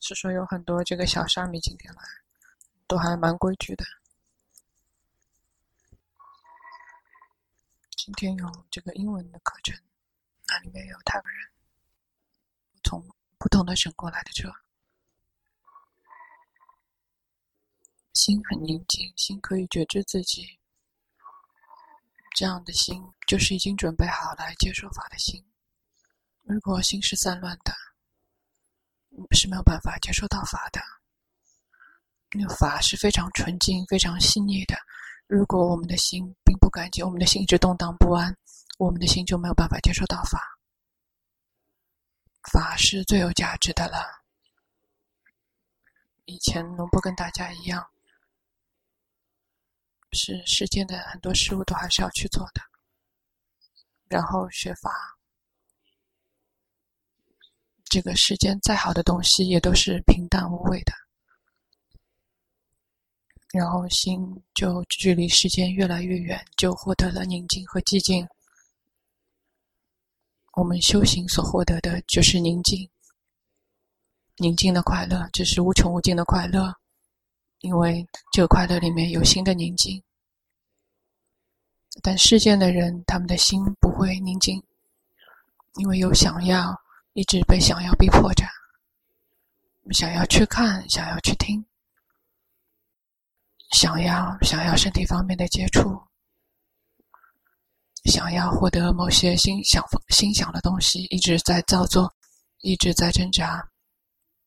是说有很多这个小沙弥今天来，都还蛮规矩的。今天有这个英文的课程，那里面有泰国人，从不同的省过来的车。心很宁静，心可以觉知自己，这样的心就是已经准备好来接受法的心。如果心是散乱的，是没有办法接受到法的。那法是非常纯净、非常细腻的。如果我们的心并不干净，我们的心一直动荡不安，我们的心就没有办法接受到法。法是最有价值的了。以前龙波跟大家一样。是世间的很多事物都还是要去做的，然后学法。这个世间再好的东西也都是平淡无味的，然后心就距离世间越来越远，就获得了宁静和寂静。我们修行所获得的就是宁静，宁静的快乐，这是无穷无尽的快乐。因为这个快乐里面有心的宁静，但世间的人他们的心不会宁静，因为有想要，一直被想要逼迫着，想要去看，想要去听，想要想要身体方面的接触，想要获得某些心想心想的东西，一直在造作，一直在挣扎，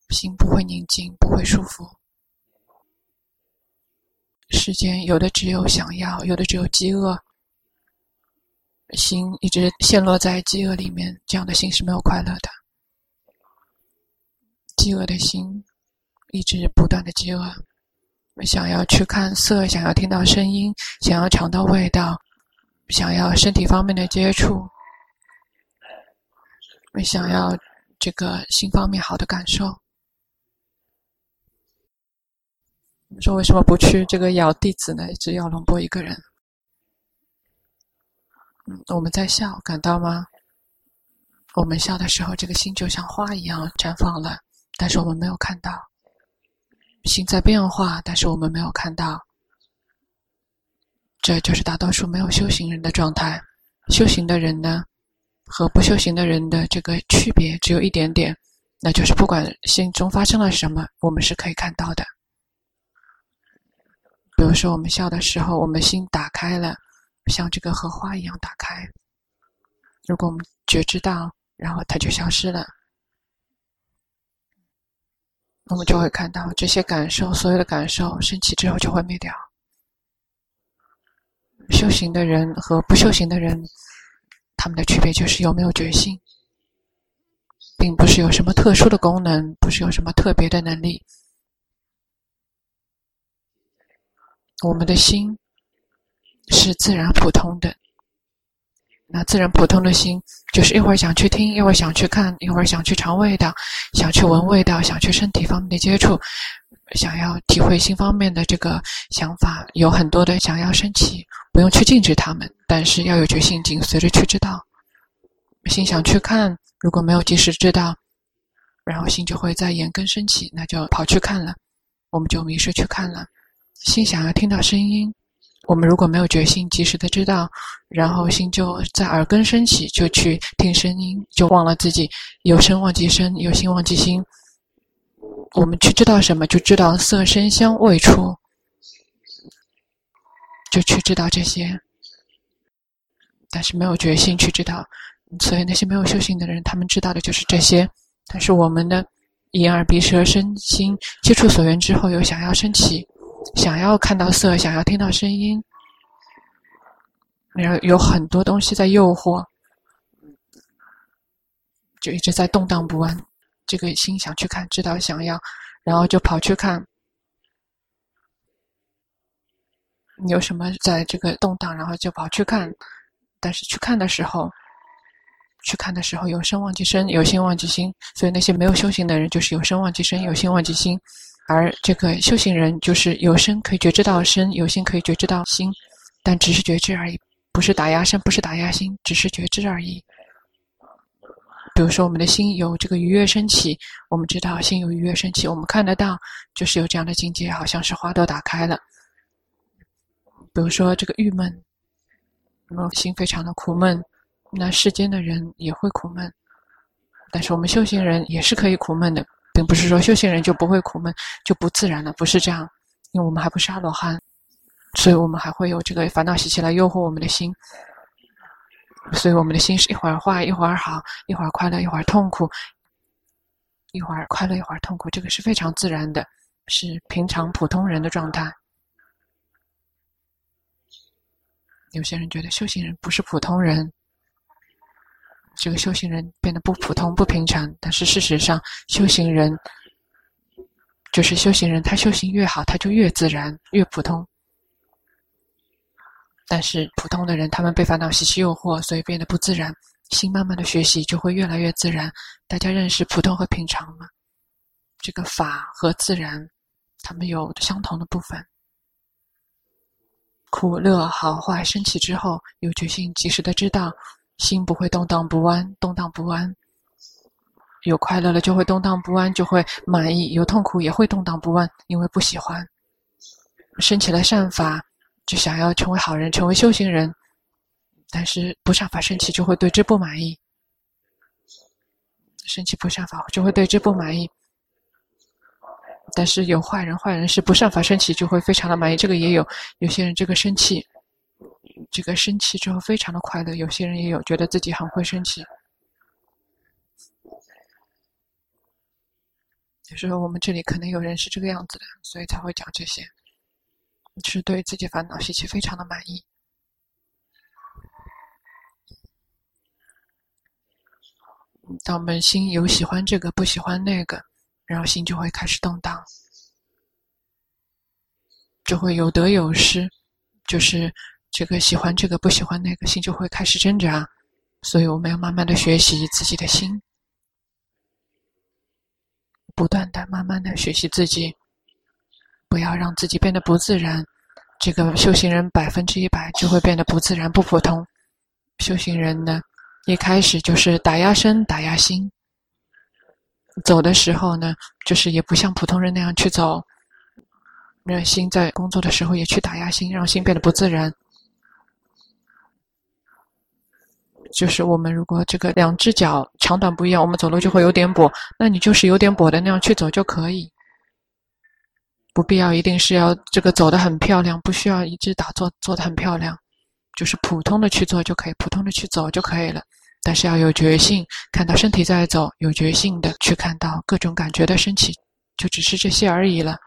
心不会宁静，不会舒服。世间有的只有想要，有的只有饥饿。心一直陷落在饥饿里面，这样的心是没有快乐的。饥饿的心一直不断的饥饿，想要去看色，想要听到声音，想要尝到味道，想要身体方面的接触，想要这个心方面好的感受。说为什么不去这个咬弟子呢？只咬龙波一个人。嗯，我们在笑，感到吗？我们笑的时候，这个心就像花一样绽放了，但是我们没有看到。心在变化，但是我们没有看到。这就是大多数没有修行人的状态。修行的人呢，和不修行的人的这个区别只有一点点，那就是不管心中发生了什么，我们是可以看到的。比如说，我们笑的时候，我们心打开了，像这个荷花一样打开。如果我们觉知到，然后它就消失了，我们就会看到这些感受，所有的感受升起之后就会灭掉。修行的人和不修行的人，他们的区别就是有没有觉性，并不是有什么特殊的功能，不是有什么特别的能力。我们的心是自然普通的，那自然普通的心就是一会儿想去听，一会儿想去看，一会儿想去尝味道，想去闻味道，想去身体方面的接触，想要体会心方面的这个想法，有很多的想要升起，不用去禁止他们，但是要有决心，紧随着去知道。心想去看，如果没有及时知道，然后心就会在眼根升起，那就跑去看了，我们就迷失去看了。心想要听到声音，我们如果没有决心及时的知道，然后心就在耳根升起，就去听声音，就忘了自己有声忘记声，有心忘记心。我们去知道什么，就知道色声香味触，就去知道这些，但是没有决心去知道，所以那些没有修行的人，他们知道的就是这些。但是我们的眼耳鼻舌身心接触所缘之后，又想要升起。想要看到色，想要听到声音，然后有很多东西在诱惑，就一直在动荡不安。这个心想去看，知道想要，然后就跑去看。有什么在这个动荡，然后就跑去看。但是去看的时候，去看的时候有声忘记声，有心忘记心。所以那些没有修行的人，就是有声忘记声，有心忘记心。而这个修行人就是有身可以觉知到身，有心可以觉知到心，但只是觉知而已，不是打压身，不是打压心，只是觉知而已。比如说，我们的心有这个愉悦升起，我们知道心有愉悦升起，我们看得到，就是有这样的境界，好像是花朵打开了。比如说这个郁闷，那么心非常的苦闷，那世间的人也会苦闷，但是我们修行人也是可以苦闷的，并不是说修行人就不会苦闷，就不自然了，不是这样，因为我们还不是阿罗汉，所以我们还会有这个烦恼习气来诱惑我们的心。所以我们的心是一会儿坏，一会儿好，一会儿快乐，一会儿痛苦，一会儿快乐，一会儿痛苦，这个是非常自然的，是平常普通人的状态。有些人觉得修行人不是普通人，这个修行人变得不普通、不平常，但是事实上，修行人就是修行人，他修行越好，他就越自然、越普通。但是普通的人，他们被烦恼习气诱惑，所以变得不自然。心慢慢的学习，就会越来越自然。大家认识普通和平常吗？这个法和自然，他们有相同的部分。苦乐好坏升起之后，有决心及时的知道，心不会动荡不安，动荡不安。有快乐了就会动荡不安，就会满意；有痛苦也会动荡不安，因为不喜欢。升起了善法。就想要成为好人，成为修行人，但是不善法升起就会对之不满意，生起不善法就会对之不满意。但是有坏人，坏人是不善法升起就会非常的满意，这个也有。有些人这个生气，这个生气之后非常的快乐，有些人也有觉得自己很会生气。有时候我们这里可能有人是这个样子的，所以才会讲这些。是对自己烦恼习气非常的满意。当我们心有喜欢这个，不喜欢那个，然后心就会开始动荡，就会有得有失，就是这个喜欢这个，不喜欢那个，心就会开始挣扎。所以我们要慢慢的学习自己的心，不断的、慢慢的学习自己。不要让自己变得不自然，这个修行人百分之一百就会变得不自然、不普通。修行人呢，一开始就是打压身、打压心，走的时候呢，就是也不像普通人那样去走，让心在工作的时候也去打压心，让心变得不自然。就是我们如果这个两只脚长短不一样，我们走路就会有点跛，那你就是有点跛的那样去走就可以。不必要一定是要这个走得很漂亮，不需要一直打坐做得很漂亮，就是普通的去做就可以，普通的去走就可以了。但是要有觉性，看到身体在走，有觉性的去看到各种感觉的升起，就只是这些而已了。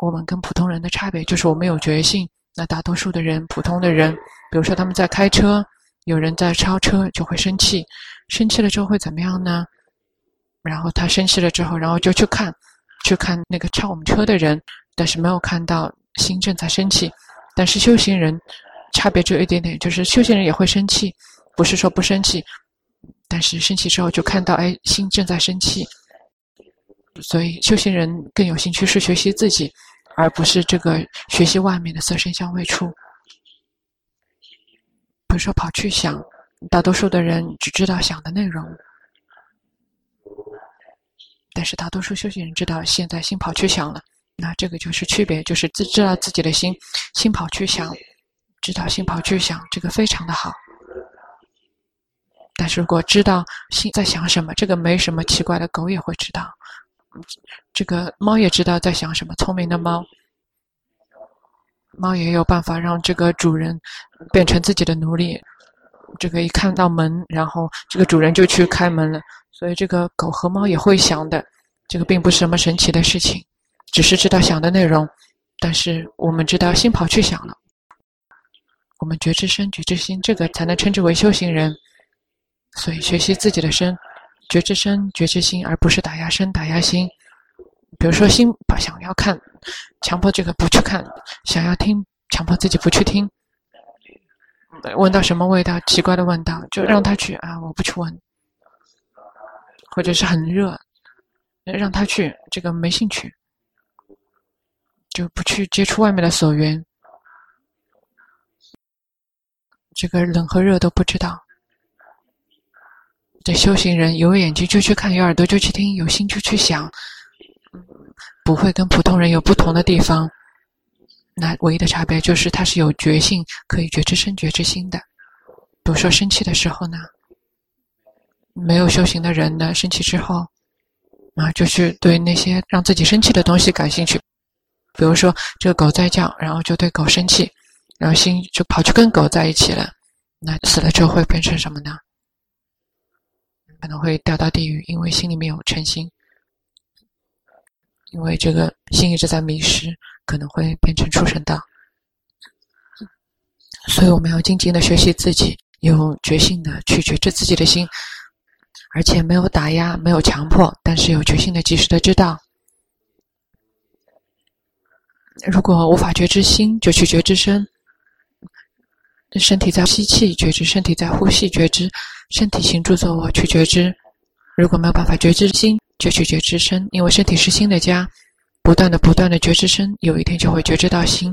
我们跟普通人的差别就是我们有觉性，那大多数的人，普通的人，比如说他们在开车，有人在超车就会生气，生气了之后会怎么样呢？然后他生气了之后，然后就去看。去看那个超我们车的人，但是没有看到心正在生气。但是修行人差别只有一点点，就是修行人也会生气，不是说不生气，但是生气之后就看到，哎，心正在生气。所以修行人更有兴趣是学习自己，而不是这个学习外面的色声香味触。不是说跑去想，大多数的人只知道想的内容。但是大多数修行人知道，现在心跑去想了，那这个就是区别，就是自知道自己的心，心跑去想，知道心跑去想，这个非常的好。但是如果知道心在想什么，这个没什么奇怪的，狗也会知道，这个猫也知道在想什么，聪明的猫，猫也有办法让这个主人变成自己的奴隶。这个一看到门，然后这个主人就去开门了。所以这个狗和猫也会想的，这个并不是什么神奇的事情，只是知道想的内容。但是我们知道心跑去想了，我们觉知身、觉知心，这个才能称之为修行人。所以学习自己的身，觉知身、觉知心，而不是打压身、打压心。比如说心把想要看，强迫这个不去看；想要听，强迫自己不去听。闻到什么味道，奇怪的问道，就让他去啊，我不去闻。或者是很热，让他去，这个没兴趣，就不去接触外面的所缘，这个冷和热都不知道，这修行人有眼睛就去看，有耳朵就去听，有心就去想，不会跟普通人有不同的地方。那唯一的差别就是他是有觉性，可以觉知身、觉知心的。比如说生气的时候呢，没有修行的人呢，生气之后啊，就是对那些让自己生气的东西感兴趣。比如说这个狗在叫，然后就对狗生气，然后心就跑去跟狗在一起了。那死了之后会变成什么呢？可能会掉到地狱，因为心里面有嗔心，因为这个心一直在迷失，可能会变成畜生道。所以我们要静静的学习自己，有觉性的去觉知自己的心，而且没有打压，没有强迫，但是有觉性的及时的知道。如果无法觉知心，就去觉知身。身体在吸气，觉知；身体在呼吸，觉知。身体行住坐卧，去觉知。如果没有办法觉知心，就去觉知身，因为身体是心的家。不断的、不断的觉知身，有一天就会觉知到心。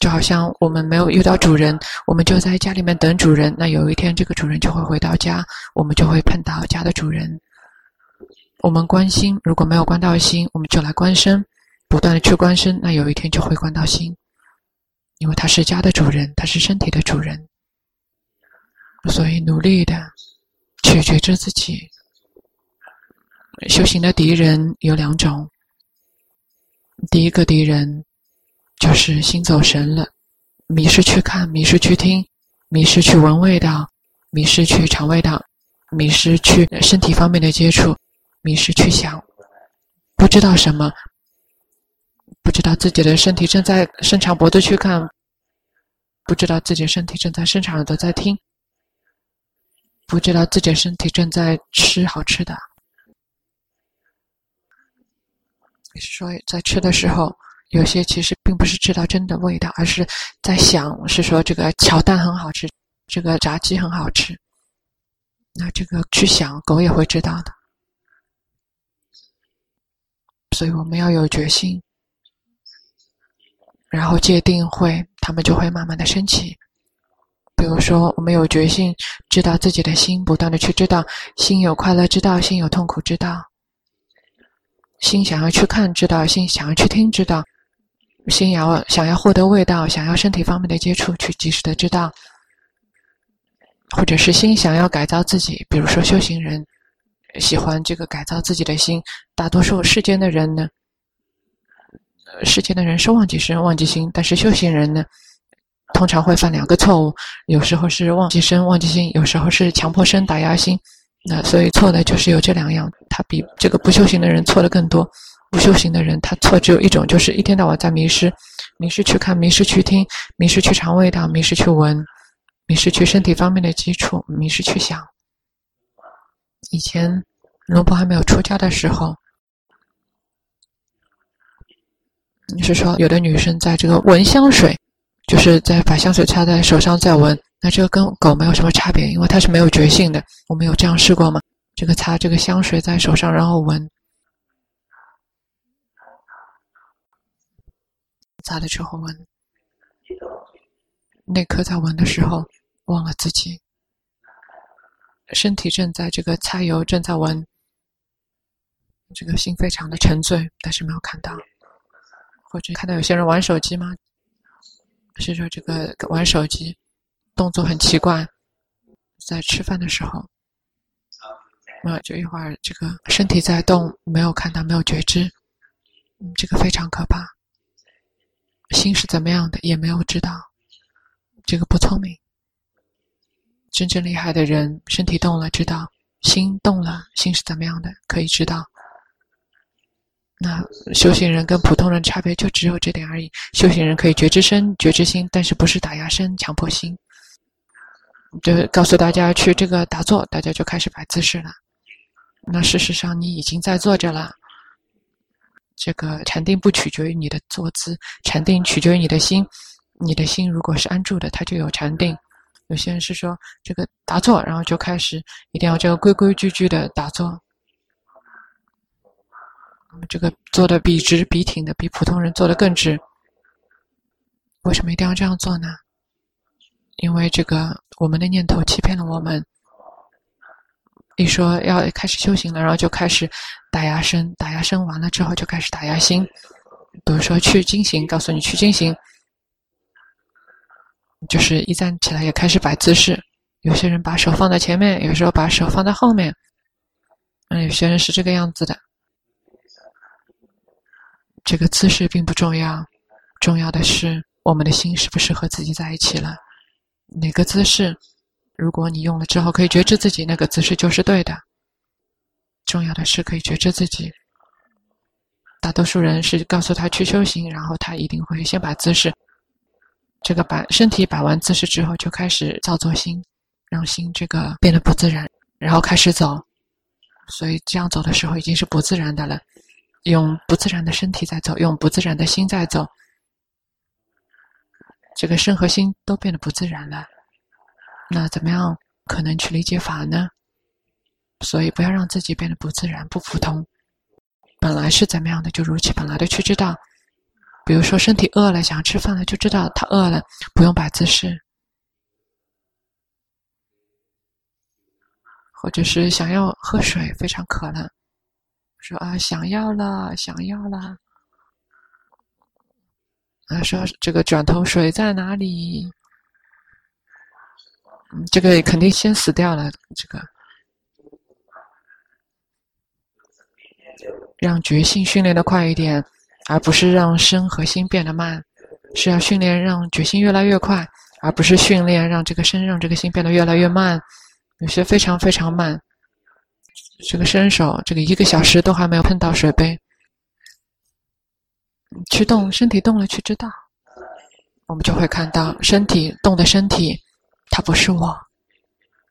就好像我们没有遇到主人，我们就在家里面等主人。那有一天，这个主人就会回到家，我们就会碰到家的主人。我们关心，如果没有关到心，我们就来关身，不断的去关身，那有一天就会关到心。因为他是家的主人，他是身体的主人，所以努力的去觉知自己。修行的敌人有两种，第一个敌人就是心走神了，迷失去看，迷失去听，迷失去闻味道，迷失去尝味道，迷失去身体方面的接触，迷失去想，不知道什么。不知道自己的身体正在伸长脖子去看，不知道自己身体正在伸长耳朵在听，不知道自己的身体正在吃好吃的。也是说，在吃的时候，有些其实并不是知道真的味道，而是在想，是说这个炒蛋很好吃，这个炸鸡很好吃。那这个去想，狗也会知道的。所以我们要有决心。然后戒定慧，他们就会慢慢的升起。比如说，我们有决心，知道自己的心，不断的去知道，心有快乐知道，心有痛苦知道，心想要去看知道，心想要去听知道，心要想要获得味道，想要身体方面的接触，去及时的知道，或者是心想要改造自己，比如说修行人喜欢这个改造自己的心，大多数世间的人呢。世间的人是忘记身、忘记心，但是修行人呢，通常会犯两个错误：有时候是忘记身、忘记心，有时候是强迫身、打压心。那所以错的就是有这两样，他比这个不修行的人错的更多。不修行的人，他错只有一种，就是一天到晚在迷失，迷失去看，迷失去听，迷失去尝味道，迷失去闻，迷失去身体方面的基础，迷失去想。以前龙婆还没有出家的时候。你是说，有的女生在这个闻香水，就是在把香水擦在手上再闻，那这个跟狗没有什么差别，因为它是没有觉性的。我们有这样试过吗？这个擦这个香水在手上，然后闻，擦的时候闻，那颗在闻的时候忘了自己，身体正在这个擦油，正在闻，这个心非常的沉醉，但是没有看到。或者看到有些人玩手机吗？是说这个玩手机动作很奇怪，在吃饭的时候，啊，就一会儿这个身体在动，没有看到，没有觉知，嗯，这个非常可怕。心是怎么样的，也没有知道，这个不聪明。真正厉害的人，身体动了知道，心动了，心是怎么样的，可以知道。那修行人跟普通人差别就只有这点而已。修行人可以觉知身、觉知心，但是不是打压身、强迫心。就告诉大家去这个打坐，大家就开始摆姿势了。那事实上你已经在坐着了。这个禅定不取决于你的坐姿，禅定取决于你的心。你的心如果是安住的，它就有禅定。有些人是说这个打坐，然后就开始一定要这个规规矩矩的打坐。这个做的笔直笔挺的，比普通人做的更直。为什么一定要这样做呢？因为这个我们的念头欺骗了我们，一说要开始修行了，然后就开始打压身，打压身完了之后就开始打压心。比如说去进行，告诉你去进行，就是一站起来也开始摆姿势。有些人把手放在前面，有时候把手放在后面。嗯，有些人是这个样子的。这个姿势并不重要，重要的是我们的心是不是和自己在一起了。哪个姿势？如果你用了之后可以觉知自己，那个姿势就是对的。重要的是可以觉知自己。大多数人是告诉他去修行，然后他一定会先把姿势。这个摆身体摆完姿势之后，就开始造作心，让心这个变得不自然，然后开始走。所以这样走的时候已经是不自然的了，用不自然的身体在走，用不自然的心在走，这个身和心都变得不自然了。那怎么样可能去理解法呢？所以不要让自己变得不自然、不普通。本来是怎么样的，就如其本来的去知道。比如说身体饿了，想吃饭了，就知道他饿了，不用摆姿势。或者是想要喝水，非常渴了，说啊，想要了，想要了。啊，说这个转头水在哪里？嗯，这个肯定先死掉了。这个让觉性训练的快一点，而不是让身和心变得慢，是要训练让觉性越来越快，而不是训练让这个身让这个心变得越来越慢。有些非常非常慢，这个伸手，这个一个小时都还没有碰到水杯，去动身体动了去知道，我们就会看到身体动的身体。它不是我，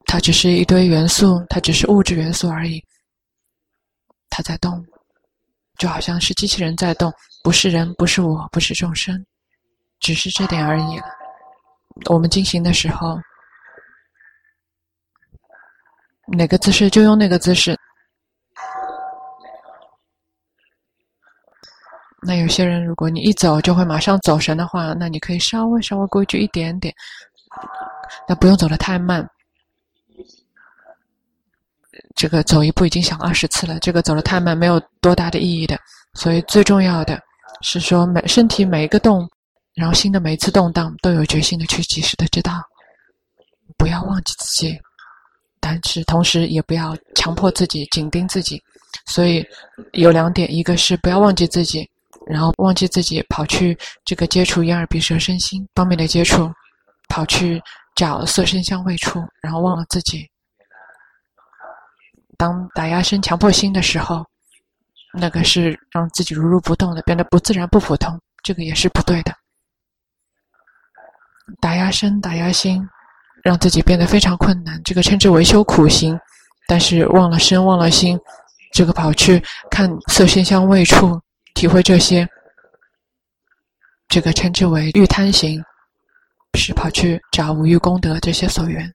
它只是一堆元素，它只是物质元素而已。它在动，就好像是机器人在动，不是人，不是我，不是众生，只是这点而已了。我们进行的时候，哪个姿势就用那个姿势。那有些人，如果你一走就会马上走神的话，那你可以稍微稍微规矩一点点。那不用走得太慢，这个走一步已经想二十次了，这个走得太慢没有多大的意义的。所以最重要的是说，每身体每一个动，然后心的每一次动荡都有决心的去及时的知道，不要忘记自己，但是同时也不要强迫自己紧盯自己。所以有两点，一个是不要忘记自己，然后忘记自己跑去这个接触眼耳鼻舌身心方面的接触。跑去找色声香味触，然后忘了自己。当打压身、强迫心的时候，那个是让自己如如不动的，变得不自然、不普通，这个也是不对的。打压身、打压心，让自己变得非常困难，这个称之为修苦行。但是忘了身、忘了心，这个跑去看色声香味触，体会这些，这个称之为欲贪行。是跑去找无欲功德这些所缘，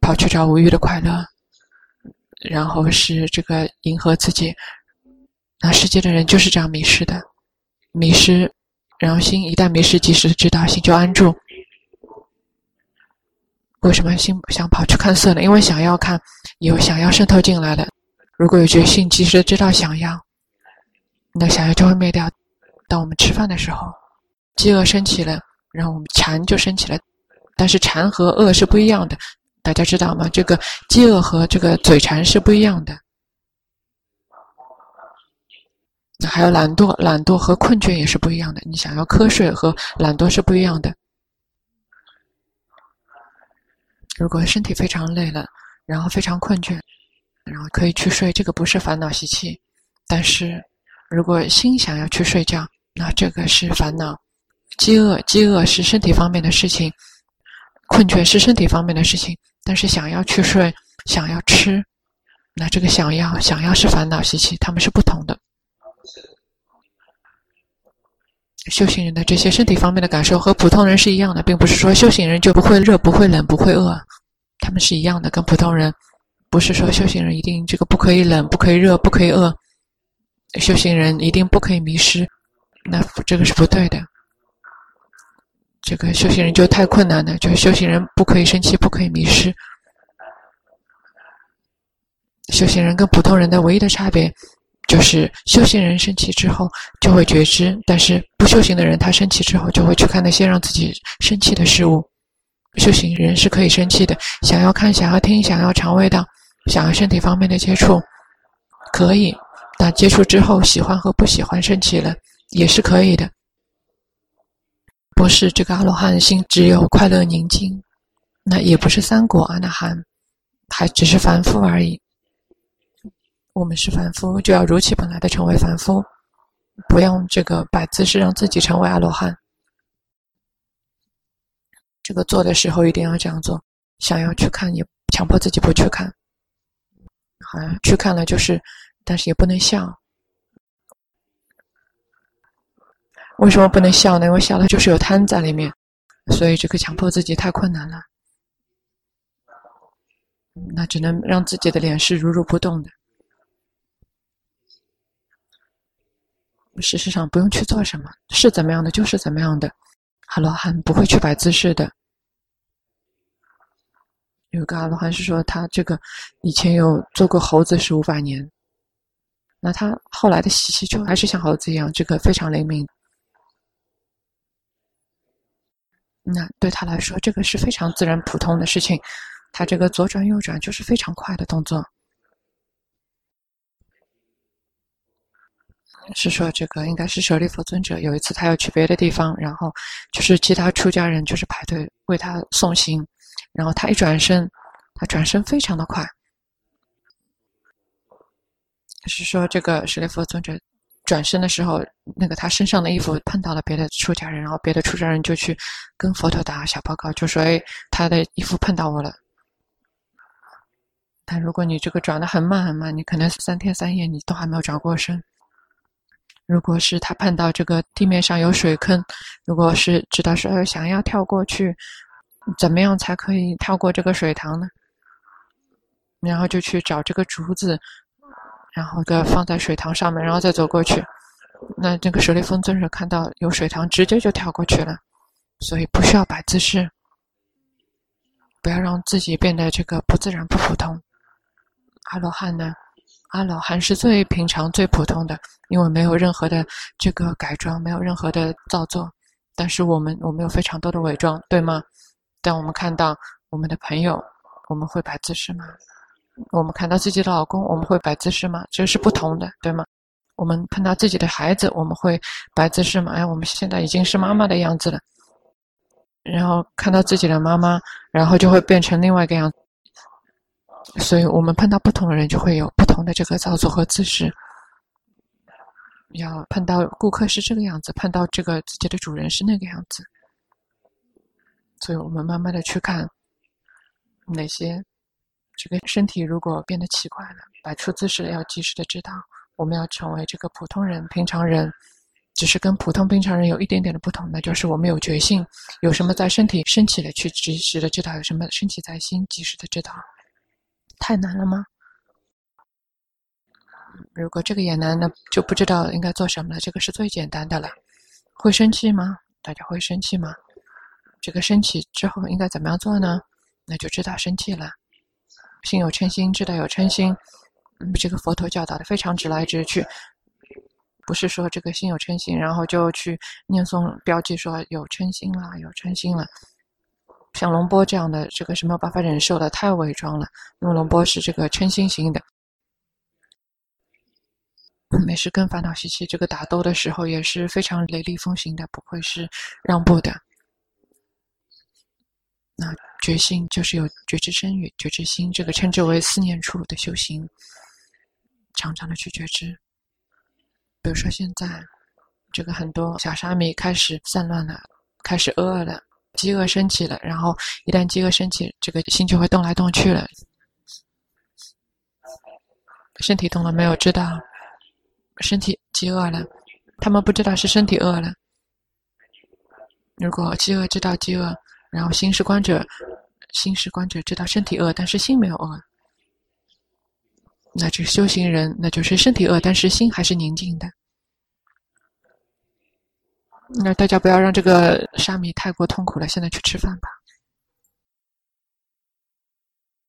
跑去找无欲的快乐，然后是这个迎合自己。那世界的人就是这样迷失的，迷失，然后心一旦迷失，及时知道，心就安住。为什么心想跑去看色呢？因为想要看，有想要渗透进来的。如果有觉性，及时知道想要，那想要就会灭掉。当我们吃饭的时候，饥饿升起了。然后我们馋就升起来，但是馋和饿是不一样的，大家知道吗？这个饥饿和这个嘴馋是不一样的。那还有懒惰，懒惰和困倦也是不一样的。你想要瞌睡和懒惰是不一样的。如果身体非常累了，然后非常困倦，然后可以去睡，这个不是烦恼习气。但是如果心想要去睡觉，那这个是烦恼。饥饿，饥饿是身体方面的事情，困倦是身体方面的事情。但是想要去睡，想要吃，那这个想要，想要是烦恼习气，他们是不同的。修行人的这些身体方面的感受和普通人是一样的，并不是说修行人就不会热、不会冷、不会饿，他们是一样的，跟普通人不是说修行人一定这个不可以冷、不可以热、不可以饿，修行人一定不可以迷失，那这个是不对的。这个修行人就太困难了，就是修行人不可以生气，不可以迷失。修行人跟普通人的唯一的差别，就是修行人生气之后就会觉知，但是不修行的人，他生气之后就会去看那些让自己生气的事物。修行人是可以生气的，想要看，想要听，想要尝味道，想要身体方面的接触，可以。接触之后，喜欢和不喜欢生气了，也是可以的。不是这个阿罗汉的心只有快乐宁静，那也不是三果阿那含，还只是凡夫而已。我们是凡夫，就要如其本来的成为凡夫，不用这个摆姿势让自己成为阿罗汉。这个做的时候一定要这样做，想要去看也强迫自己不去看，好像去看了就是，但是也不能笑。为什么不能笑呢？因为笑了就是有贪在里面，所以这个强迫自己太困难了。那只能让自己的脸是如如不动的。事实上不用去做什么，是怎么样的就是怎么样的。阿罗汉不会去摆姿势的。有个阿罗汉是说，他这个以前有做过猴子十五百年，那他后来的习气就还是像猴子一样，这个非常灵敏。那对他来说，这个是非常自然普通的事情。他这个左转右转就是非常快的动作。是说这个应该是舍利弗尊者有一次他要去别的地方，然后就是其他出家人就是排队为他送行，然后他一转身，他转身非常的快。是说这个舍利弗尊者。转身的时候，那个他身上的衣服碰到了别的出家人，然后别的出家人就去跟佛陀打小报告，就说：“哎，他的衣服碰到我了。”但如果你这个转得很慢很慢，你可能三天三夜你都还没有转过身。如果是他碰到这个地面上有水坑，如果是知道说想要跳过去，怎么样才可以跳过这个水塘呢？然后就去找这个竹子。然后给放在水塘上面，然后再走过去。那这个舍利弗尊者看到有水塘，直接就跳过去了。所以不需要摆姿势，不要让自己变得这个不自然、不普通。阿罗汉呢？阿罗汉是最平常、最普通的，因为没有任何的这个改装，没有任何的造作。但是我们，我们有非常多的伪装，对吗？但我们看到我们的朋友，我们会摆姿势吗？我们看到自己的老公，我们会摆姿势吗？这是不同的，对吗？我们碰到自己的孩子，我们会摆姿势吗？哎，我们现在已经是妈妈的样子了。然后看到自己的妈妈，然后就会变成另外一个样子。所以我们碰到不同的人，就会有不同的这个造作和姿势。要碰到顾客是这个样子，碰到这个自己的主人是那个样子。所以我们慢慢的去看哪些。这个身体如果变得奇怪了，摆出姿势要及时的知道。我们要成为这个普通人、平常人，只是跟普通平常人有一点点的不同，那就是我们有觉性，有什么在身体升起了，去及时的知道；有什么升起在心，及时的知道。太难了吗？如果这个也难，那就不知道应该做什么了。这个是最简单的了。会生气吗？大家会生气吗？这个生气之后应该怎么样做呢？那就知道生气了。心有嗔心，知道有嗔心，嗯，这个佛陀教导的非常直来直去，不是说这个心有嗔心，然后就去念诵标记说有嗔心了，有嗔心了。像龙波这样的，这个是没有办法忍受的，太伪装了。因为龙波是这个嗔心型的，没事跟烦恼习气这个打斗的时候也是非常雷厉风行的，不会是让步的。那。觉性就是有觉知身与觉知心，这个称之为四念处的修行，常常的去觉知。比如说现在，这个很多小沙弥开始散乱了，开始饿了，饥饿升起了，然后一旦饥饿升起，这个心就会动来动去了。身体动了没有？知道，身体饥饿了，他们不知道是身体饿了。如果饥饿知道饥饿。然后心是观者，心是观者知道身体饿，但是心没有饿。那这修行人，那就是身体饿，但是心还是宁静的。那大家不要让这个沙弥太过痛苦了，现在去吃饭吧。